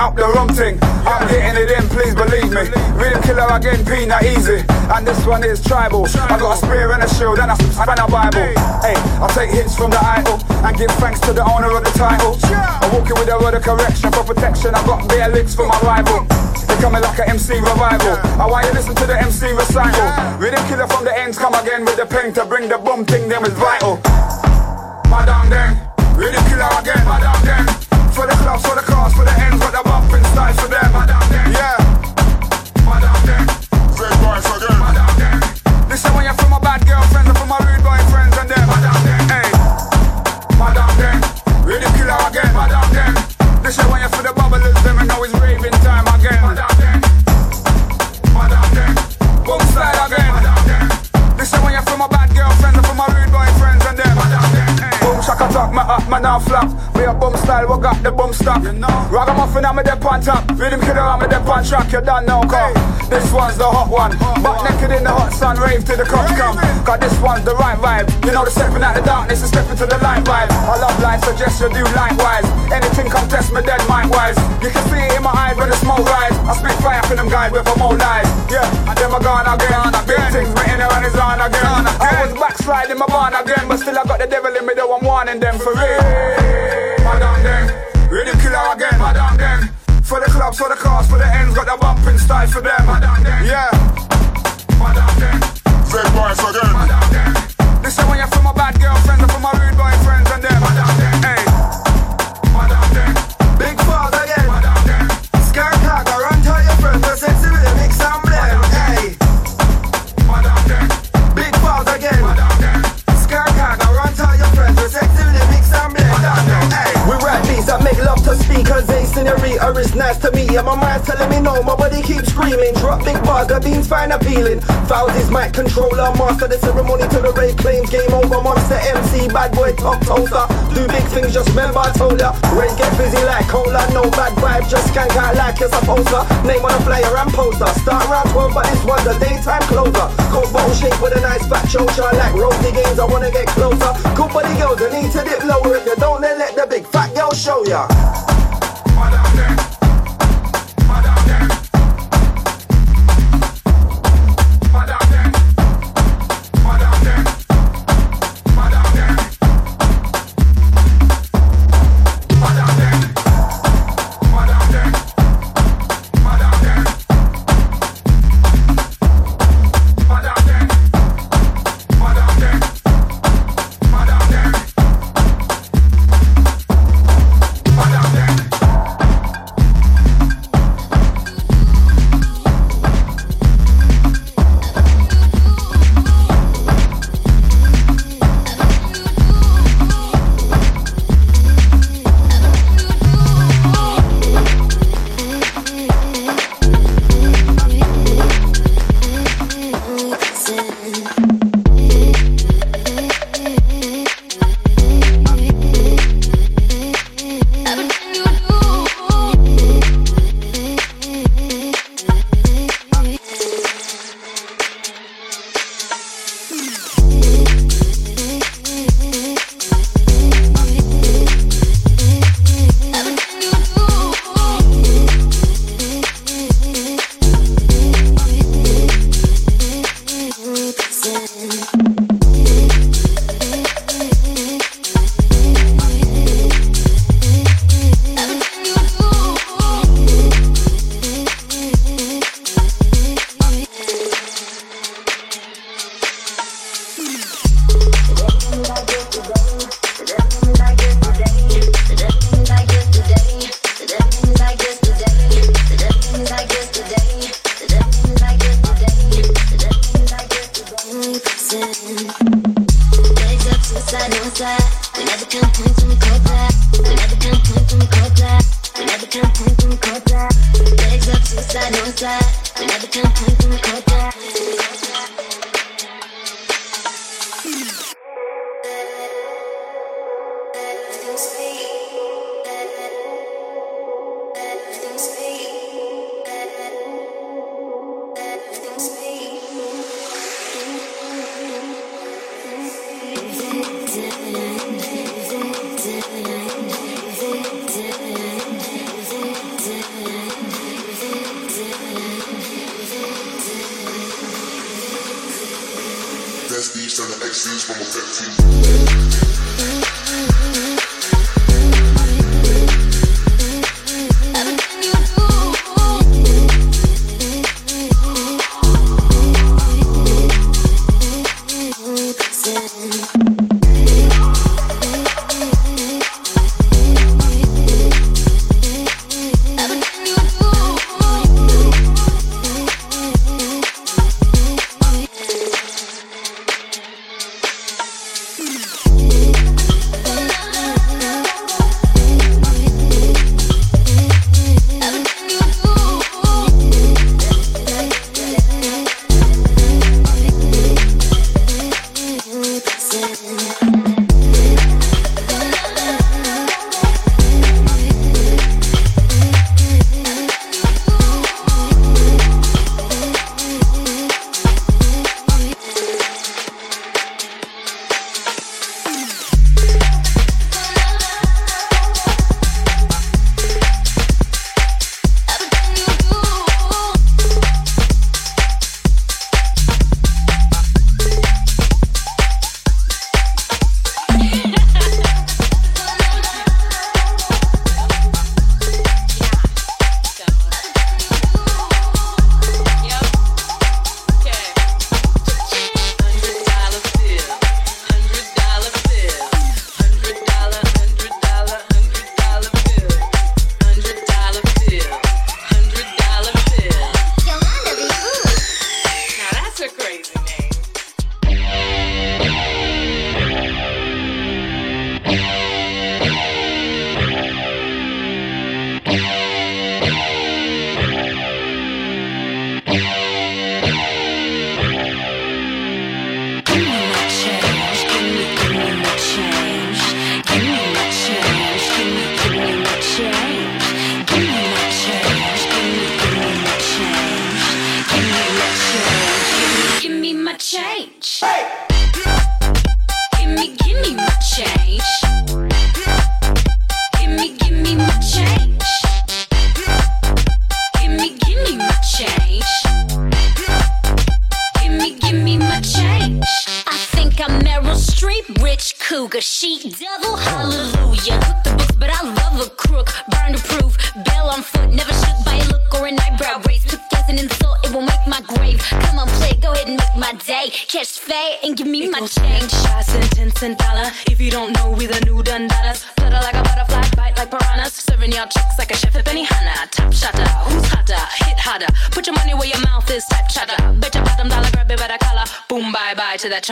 up the rum thing. I'm getting it in, please believe me. Rhythm killer again, peanut easy. And this one is tribal. I got a spear and a shield and a span a Bible. Hey, I take hits from the idol and give thanks to the owner of the title. I'm walking with a word of correction for protection. I got bare licks for my rival. They coming like an MC revival. I want you listen to the MC recital. Rhythm killer from the ends come again with the pen to bring the boom thing. Them is vital. Dep on top. Rhythm killer, I'm a dep on track. You done know, cause this one's the hot one. Butt naked in the hot sun, rave till the cops come. Cause this one's the right vibe. You know the stepping out the darkness and stepping to the light vibe. I love life, suggest you do likewise. Anything come test me dead mind wise. You can see it in my eyes when the smoke rise. I spit fire for them guys with a more lies. Yeah, and then I gone again. Big things written around his on again. I was backsliding my barn again, but still I got the devil in me though I'm warning them for real. Madam them, rhythm killer again. Madam them, for the clubs, for the cars, for the ends, got the bumping style for them. Yeah. Them, Boys again. This is when you're from my bad girlfriends and from my rude scenery is nice to me. And my mind's telling me no. My body keeps screaming. Drop big the beans fine appealing. Fouls is mic controller. Master the ceremony to the Ray claims. Game over. Monster MC. Bad boy top toaster. Do big things, just remember I told ya. Rain get busy like cola. No bad vibe, just can't out like you're supposed to. Name on a flyer and poster. Start round 12, but this one's a daytime closer. Cold bottle shape with a nice fat chocha. Like rosy games, I wanna get closer. Good body girls, I need to dip lower. If you don't, then let the big fat girl show ya.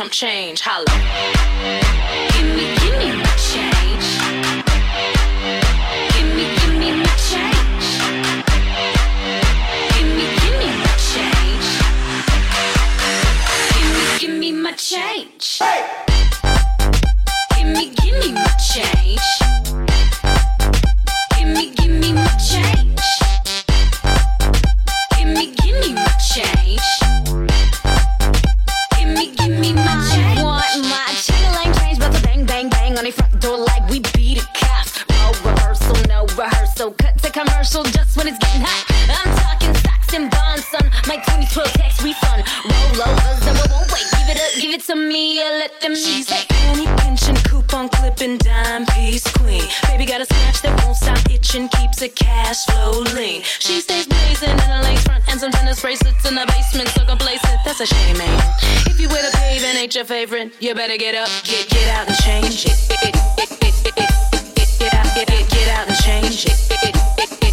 Change. Holla. Commercial just when it's getting hot. I'm talking stocks and bonds, son. My 2012 tax refund. Roll overs, and we won't wait. Give it up, give it to me, or let them She's a penny pinching, coupon clipping, dime piece queen. Baby got a snatch that won't stop itching, keeps the cash flow lean. She stays blazing in a lace front and some tennis bracelets in the basement, so complacent. That's a shame, man. If you wear the pave and ain't your favorite, you better get up, get get out and change it. Get out, get, get, get out and change it.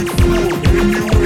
Ele é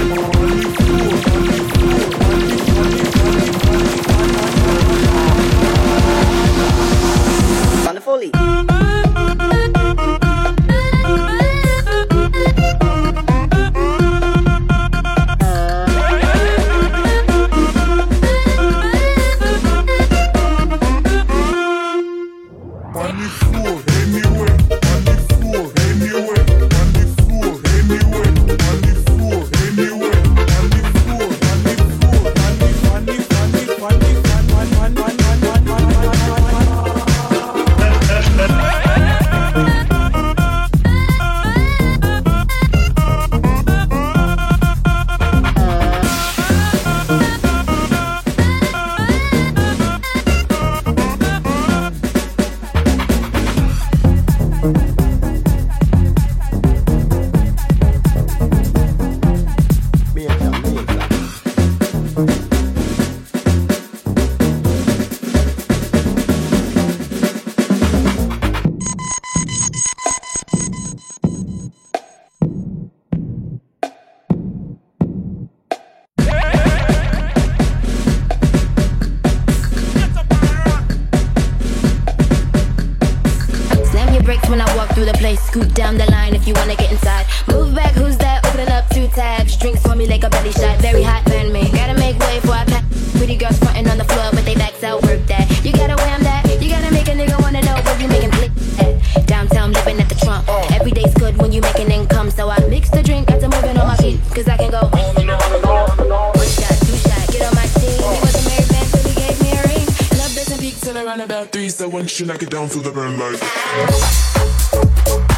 Should I get down through the burn light?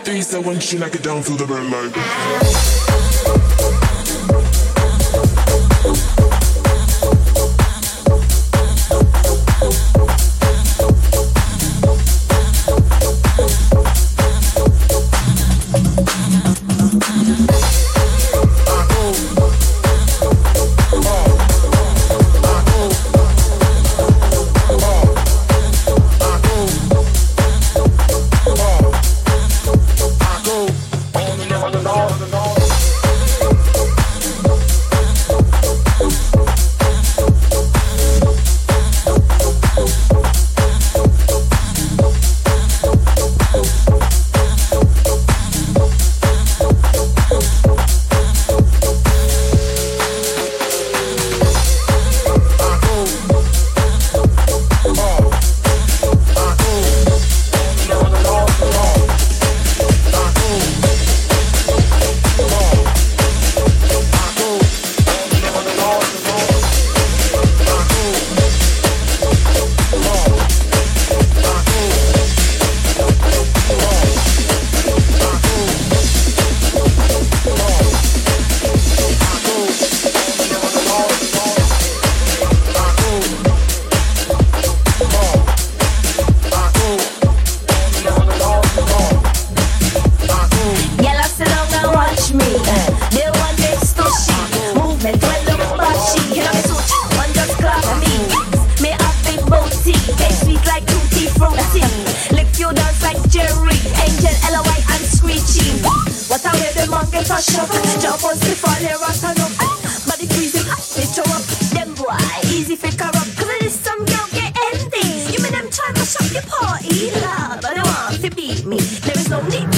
three, so once you knock it down, feel the red light. get a shock. Jump on the fall, here I up. Ah, body freezing, me show up. Them boy, easy for corrupt. Cause it is some girl get empty. You mean them trying to shop your party? Nah, but I want to beat me. There is no need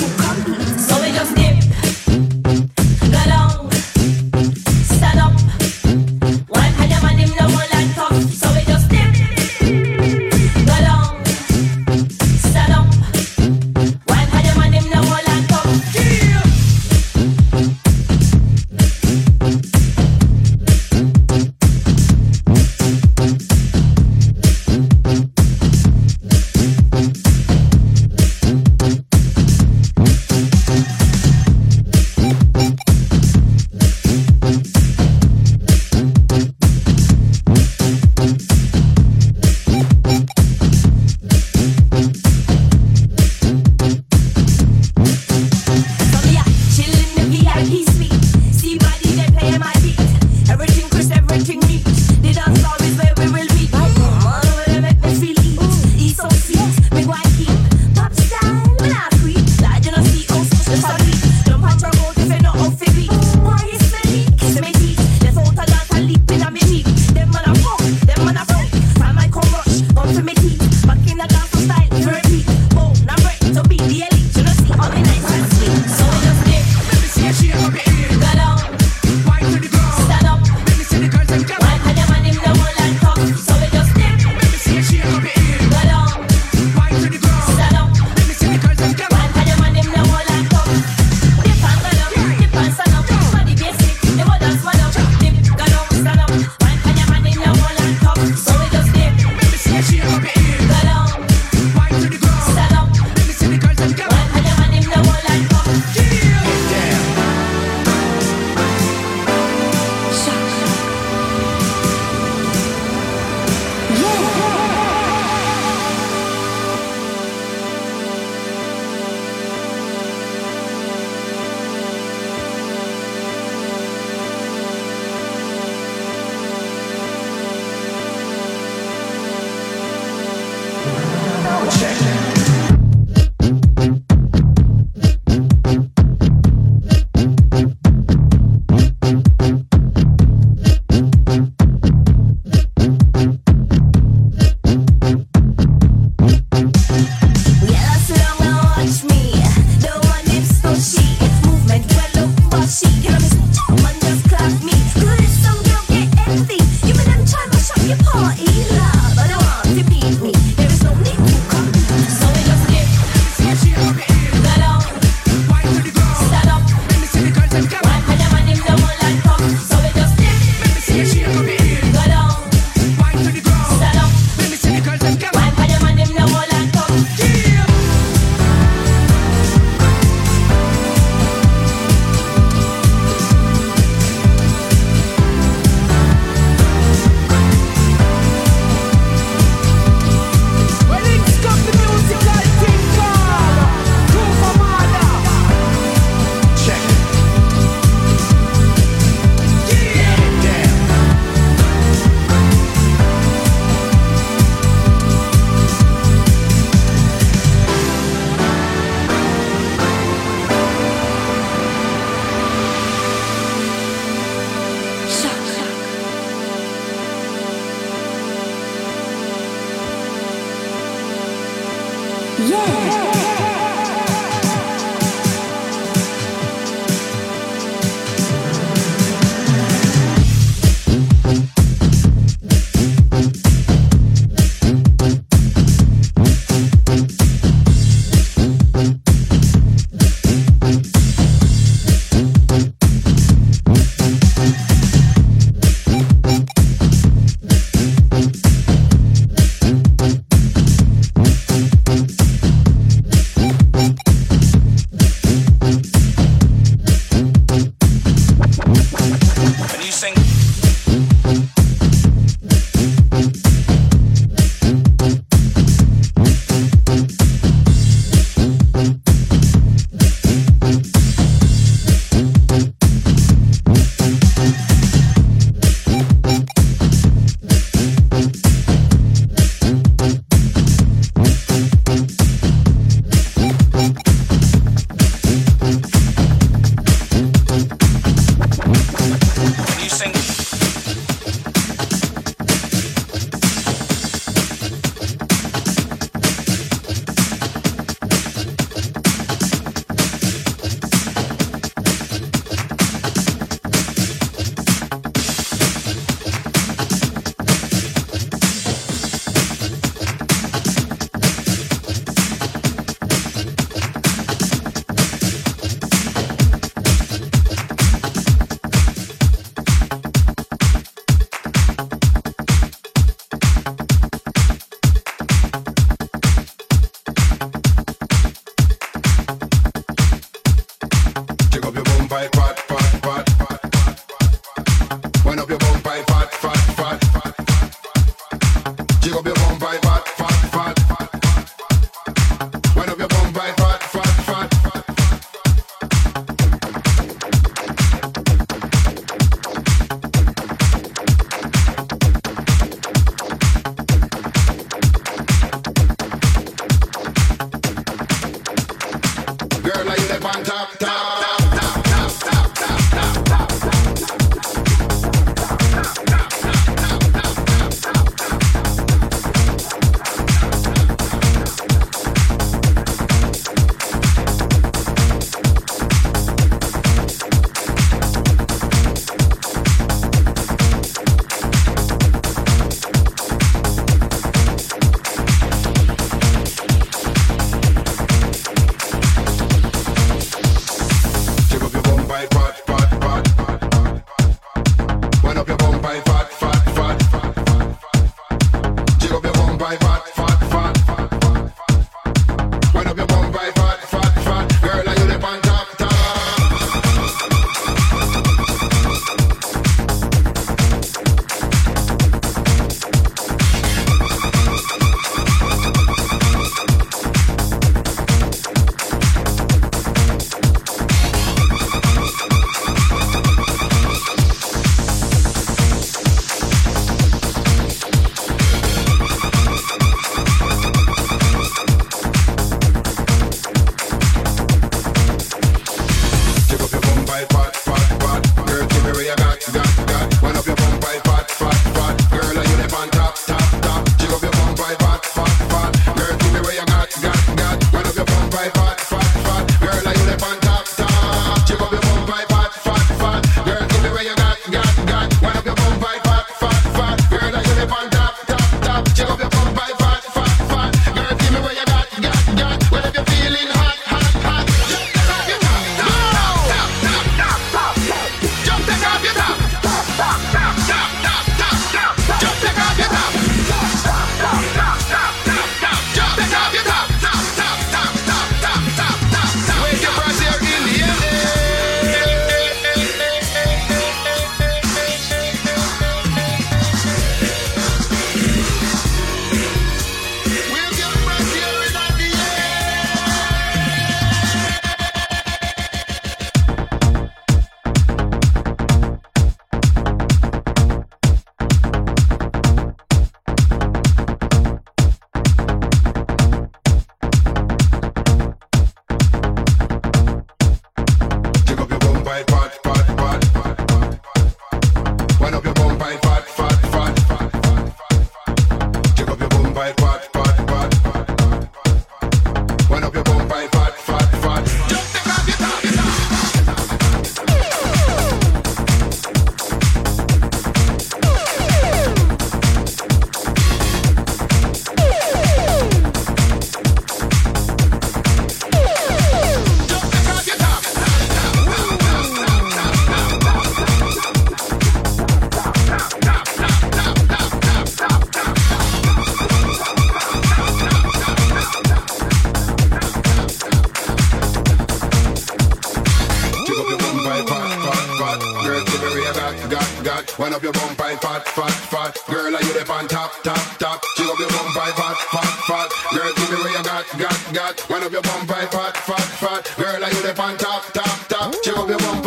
got, got. Wind up your bum pipe, fat, fat, fat. Girl, are you the on top, top, top? Jig up your bum pipe, fat, fat, fat. Girl, give me where you got, got, got. Wind up your bum pipe, fat, fat, fat. Girl, are you the on top, top, top? Jig up your bum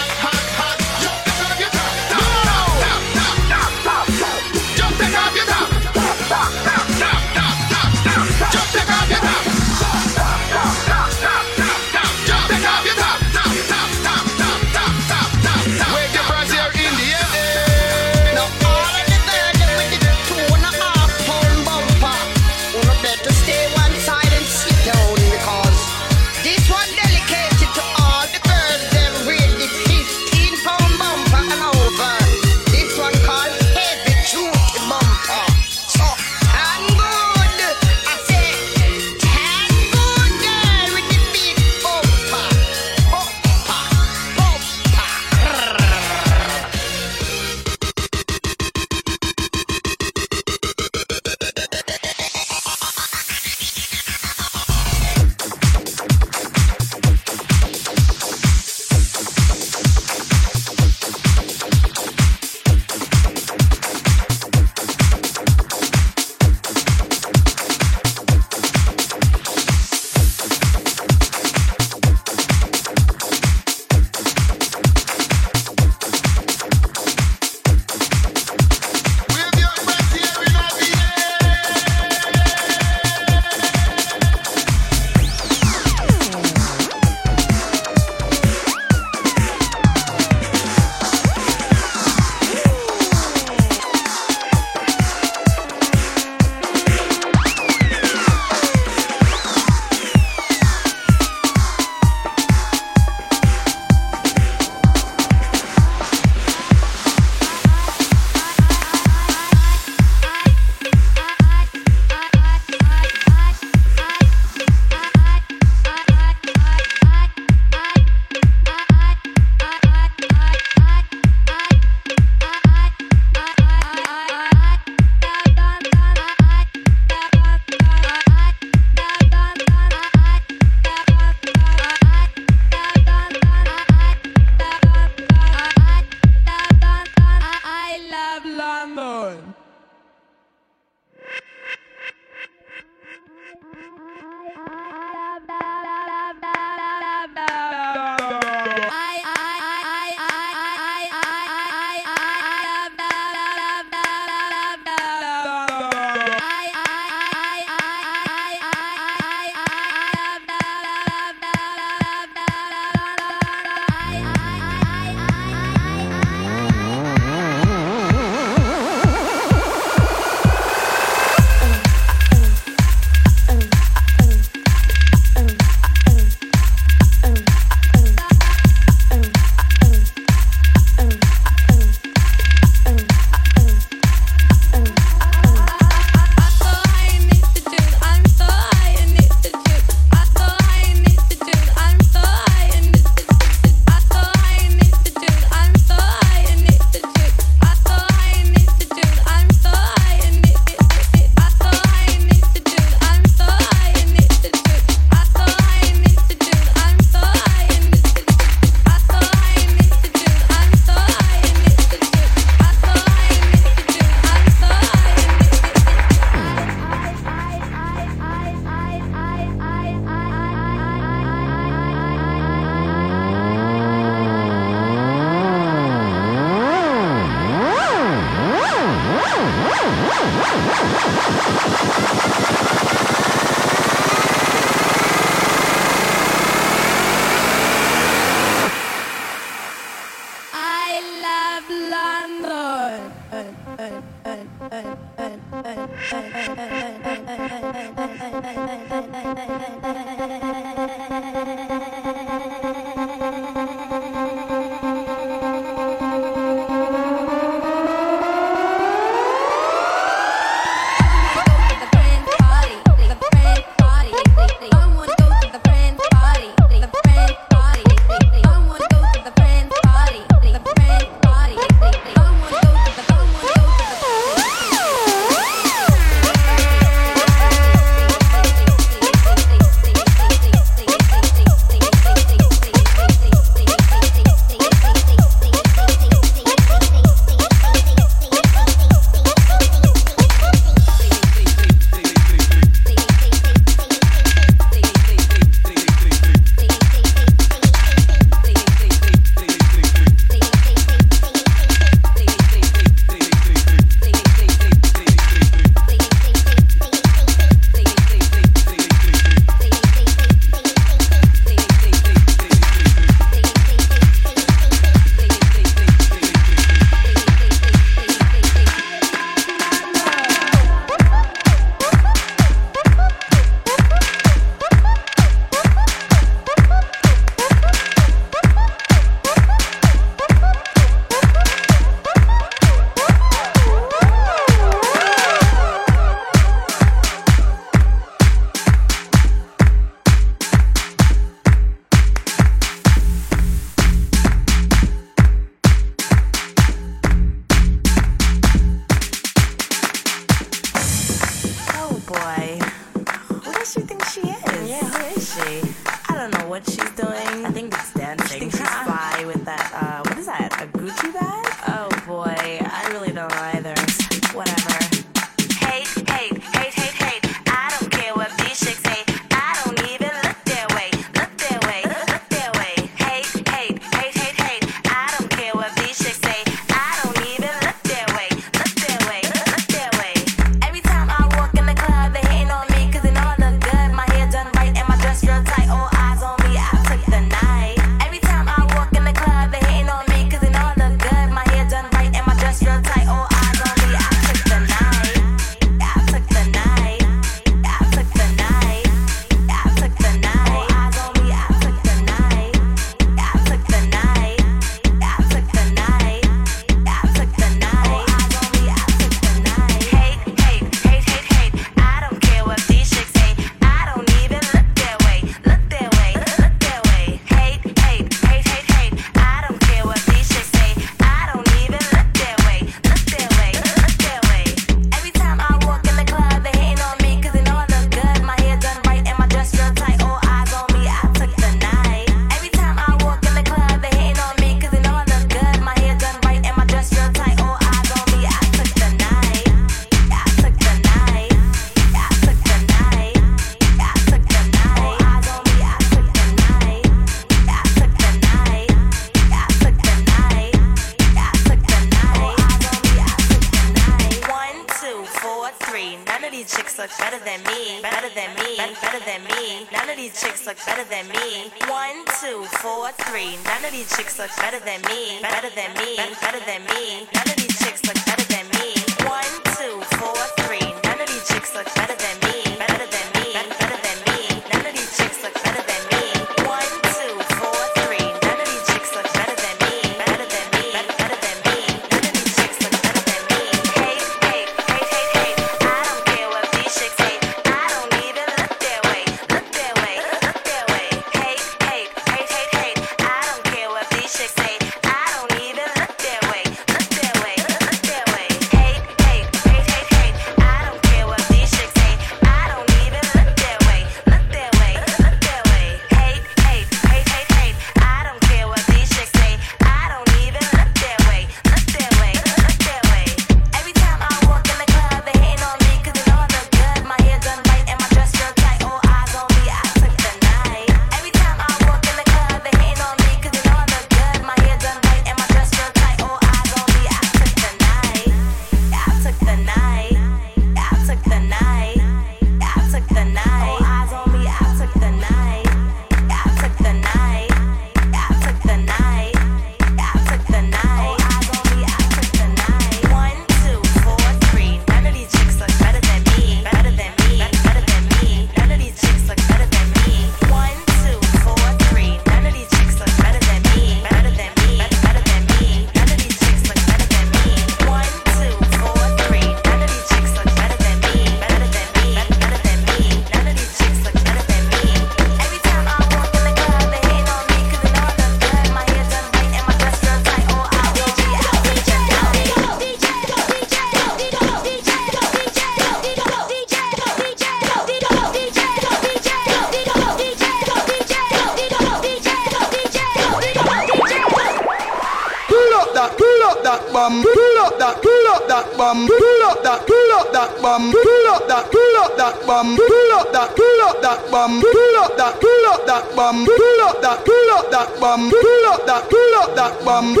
bomb.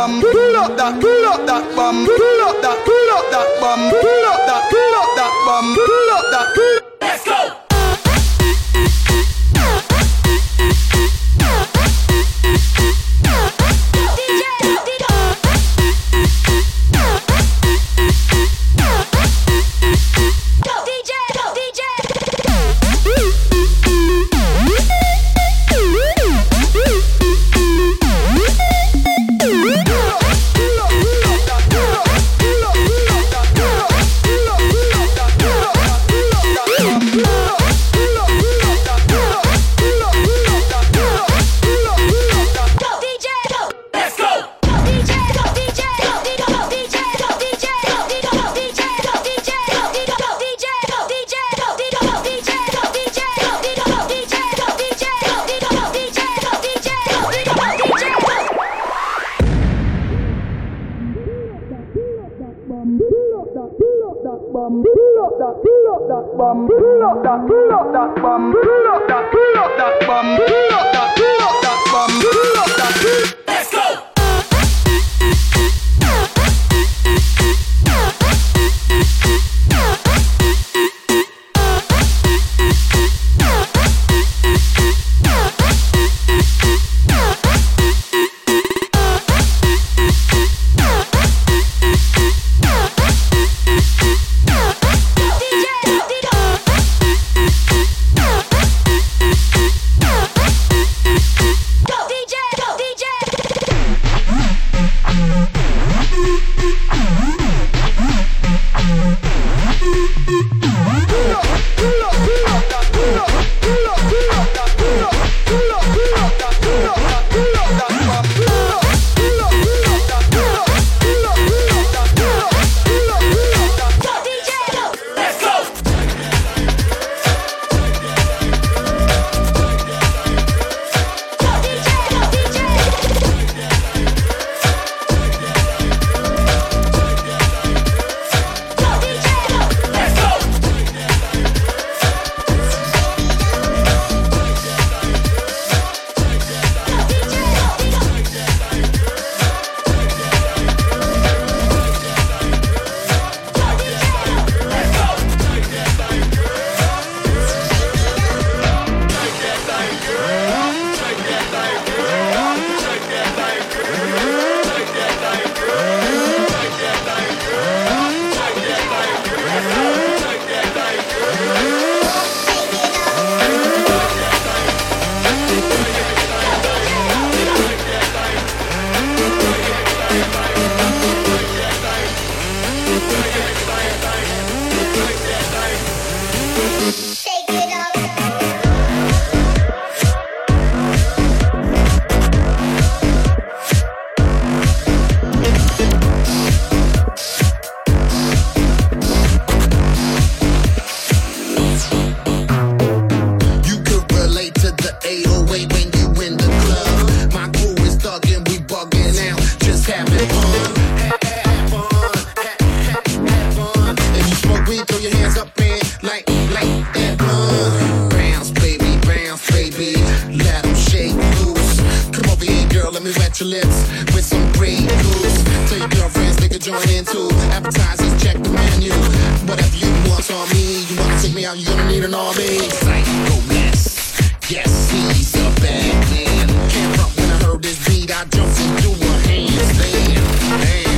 bum, pull up that, pull up that bum, pull up that, pull up that bum, pull up that, pull up that bum, pull up that. pull up that. Let's go. bum. into. Appetizers, check the menu. Whatever you want on me, you wanna take me out, you're gonna need an army. Psycho-ness, yes, he's a bad man. Can't when I heard this beat, I jumped into a handstand. Damn.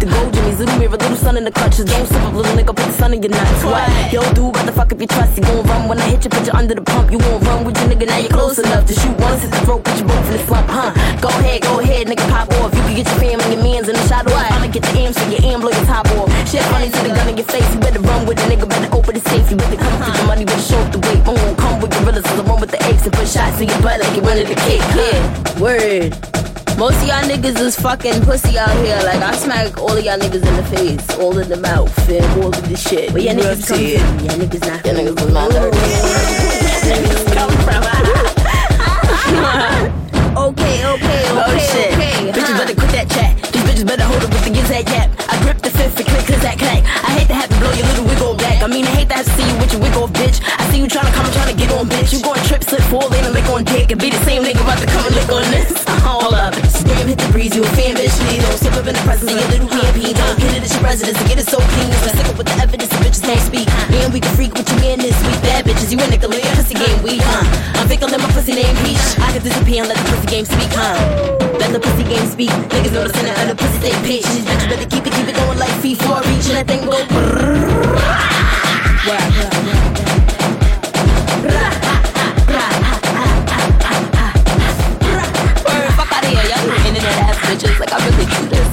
The gold Jimmy's little mirror, little sun in the clutches. Don't slip up, little nigga, put the sun in your nuts. What? Yo, dude, got the fuck if you trust. You gon' run when I hit you, put you under the pump. You won't run with your nigga, now you're close enough to shoot once hit the throat, put you both in the slump, huh? Go ahead, go ahead, nigga, pop off. You can get your fam and your mans in the shot off. I'ma get the amps so your am blow your top off. Shit funny to the gun in your face. You better run with the nigga, better open the safe. You better come for your money, better show the weight. Gonna come with gorillas, so the one with the apes and put shots in your butt like you running the kick. Yeah, word. Most of y'all niggas is fucking pussy out here. Like I smack all of y'all niggas in the face, all in the mouth, and all of this shit. But y'all niggas come Rough from, y'all niggas not. Y'all niggas not dirty. niggas come from. okay, okay, okay, Oh shit. okay. Bitches huh. better quit that chat. These bitches better hold up with the giz that cap. I grip the fifth and click cause that clack. I hate to have to blow your little wig off back. I mean, I hate to have to see you with your wig off, bitch. I see you tryna come and tryna get on, bitch. You going trip, slip, fall in and lick on dick. And be the same nigga about to come and lick on this. Hold up. Hit the breeze, you a fan, bitch. Please don't slip up in the presence of your little PMP. Don't get it, it's your residence. Get it so clean. I'm sick up with the evidence, the bitches can't speak. And we can freak with you in this week. Bad bitches, you a nigga, lick pussy game weak, huh? I'm fickle in my pussy name Peach. I can disappear and let the pussy game speak, huh? Let the pussy game speak. Niggas know the center of the pussy they pitch. These bitches better keep it, keep it going like feet for reach. And that thing go Word,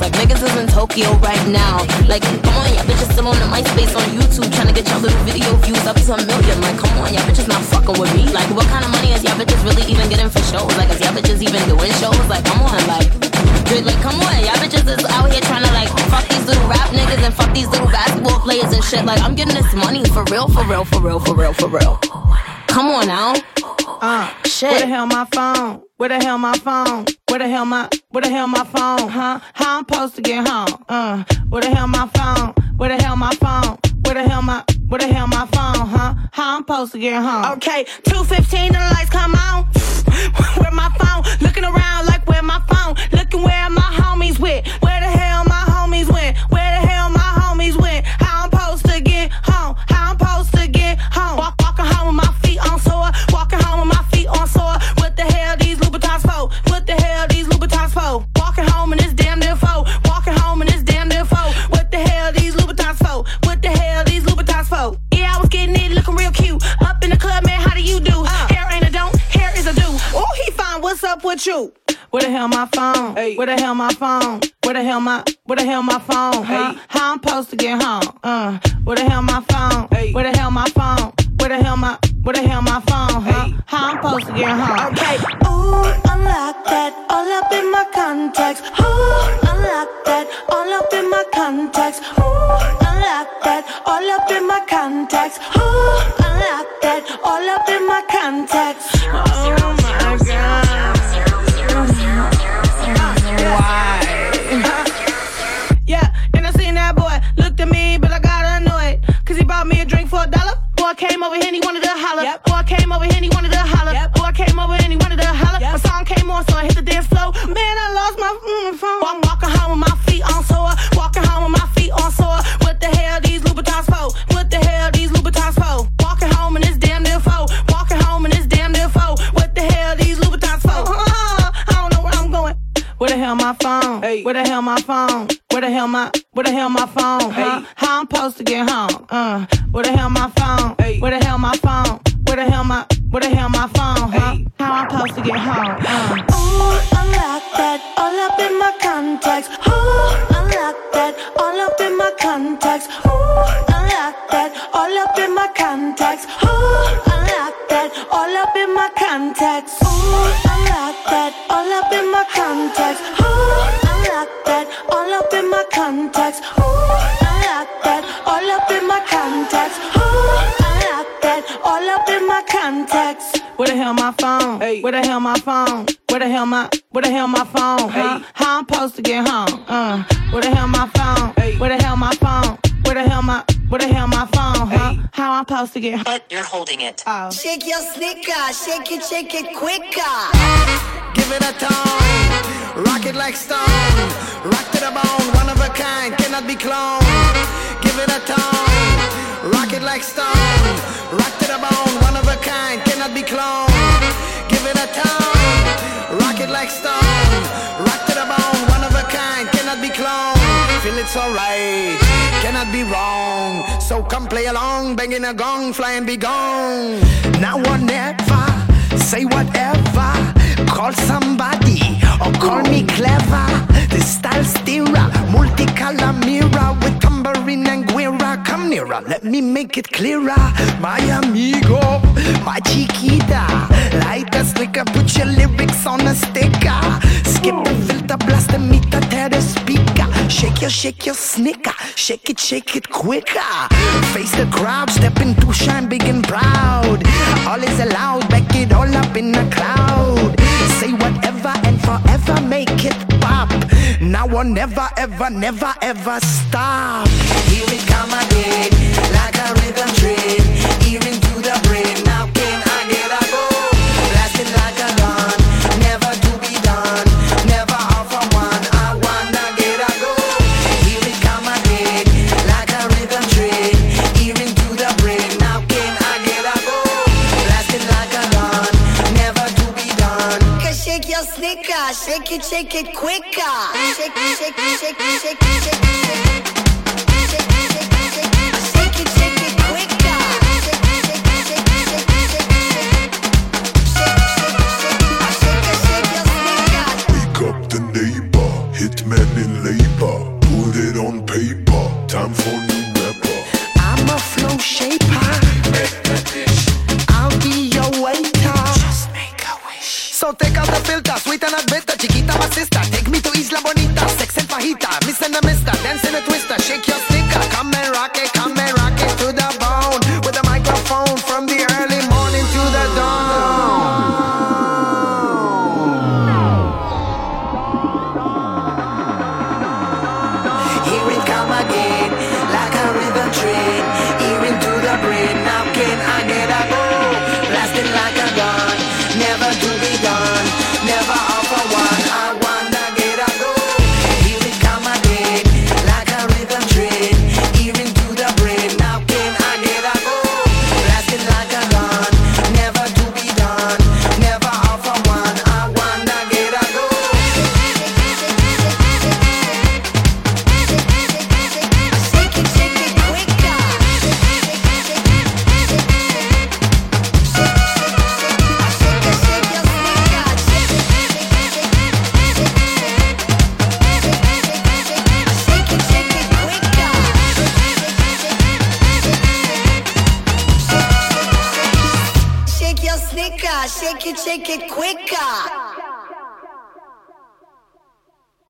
Like niggas is in Tokyo right now. Like come on, y'all bitches still on the MySpace on YouTube trying to get y'all little video views up to a million. Like come on, y'all bitches not fucking with me. Like what kind of money is y'all bitches really even getting for shows? Like is y'all bitches even doing shows? Like come on, like. Dude, like, come on, y'all bitches is out here trying to like fuck these little rap niggas and fuck these little basketball players and shit. Like, I'm getting this money for real, for real, for real, for real, for real. Come on now. Uh, Shit. Where the hell my phone? Where the hell my phone? Where the hell my where the hell my phone? Huh? How I'm supposed to get home? Uh, where the hell my phone? Where the hell my phone? Where the hell my where the hell my phone? Huh? How I'm supposed to get home? Okay, two fifteen the lights come on. where my phone? Looking around like where my phone? Looking where my homies went? Where the hell my homies went? Where the hell my homies went? Hey. Where the hell my phone? Where the hell my where the hell my phone? Huh? How I'm supposed to get home? Uh, where the hell my phone? Hey. Where the hell my phone? Where the hell my where the hell my phone? Huh? How I'm supposed to get home? Okay. Ooh, unlock that, all up in my contacts. Ooh, unlock that, all up in my contacts. Ooh, unlock that, all up in my contacts. Came over here and he wanted to holler. Boy came over here and he wanted to holler. Boy came over and he wanted to holler. My song came on, so I hit the dance floor. Man, I lost my mm, phone. I'm walking home with my feet on sore. Walking home with my feet on sore. What the hell Where the hell my phone? Hey. Where the hell my phone? Where the hell my where the hell my phone? Huh? How I'm supposed to get home? Uh, where the hell my phone? Hey. Where the hell my phone? Where the hell my where the hell my phone? Huh? How I'm supposed to get home? Uh. Ooh, unlock that, all up in my contacts. Ooh, unlock that, all up in my contacts. Ooh, unlock that, all up in my contacts. Ooh, unlock that, all up in my contacts. Ooh, contacts. Ooh, unlock that, all up in my contacts. Ooh, unlock that, all up in my contacts. Ooh, unlock that, all up in my contacts. Where the hell my phone? Where the hell my phone? Where the hell my where the hell my phone? Huh? How I'm supposed to get home? Uh, where the hell my phone? Where the hell my phone? Where the hell my where the hell my phone? Huh? How I'm supposed to get home? But you're holding it. Oh. Shake your sneaker, shake it, shake it quicker. Give it a tone, rock it like stone, rock to the bone, one of a kind, cannot be cloned. Give it a tone, rock it like stone, rock to the bone, one of a kind, cannot be cloned. Give it a tone, rock it like stone, rock to the bone, one of a kind, cannot be cloned. Feel it's alright, cannot be wrong. So come play along, banging a gong, fly and be gone. Now or never, say whatever. Call somebody or call me clever. Style steerer, multicolor mirror with tambourine and guira. Come nearer, let me make it clearer. My amigo, my chiquita. Light a slicker, put your lyrics on a sticker. Skip the filter, blast the meter, tear the speaker. Shake your, shake your snicker. Shake it, shake it quicker. Face the crowd, step into shine big and proud. All is allowed, back it all up in the cloud. Say whatever and forever make it. Now or never, ever, never, ever stop. Here it come again, like a rhythm train. Here shake it, shake it quicker. Shake, shake, shake, shake, shake. Shake,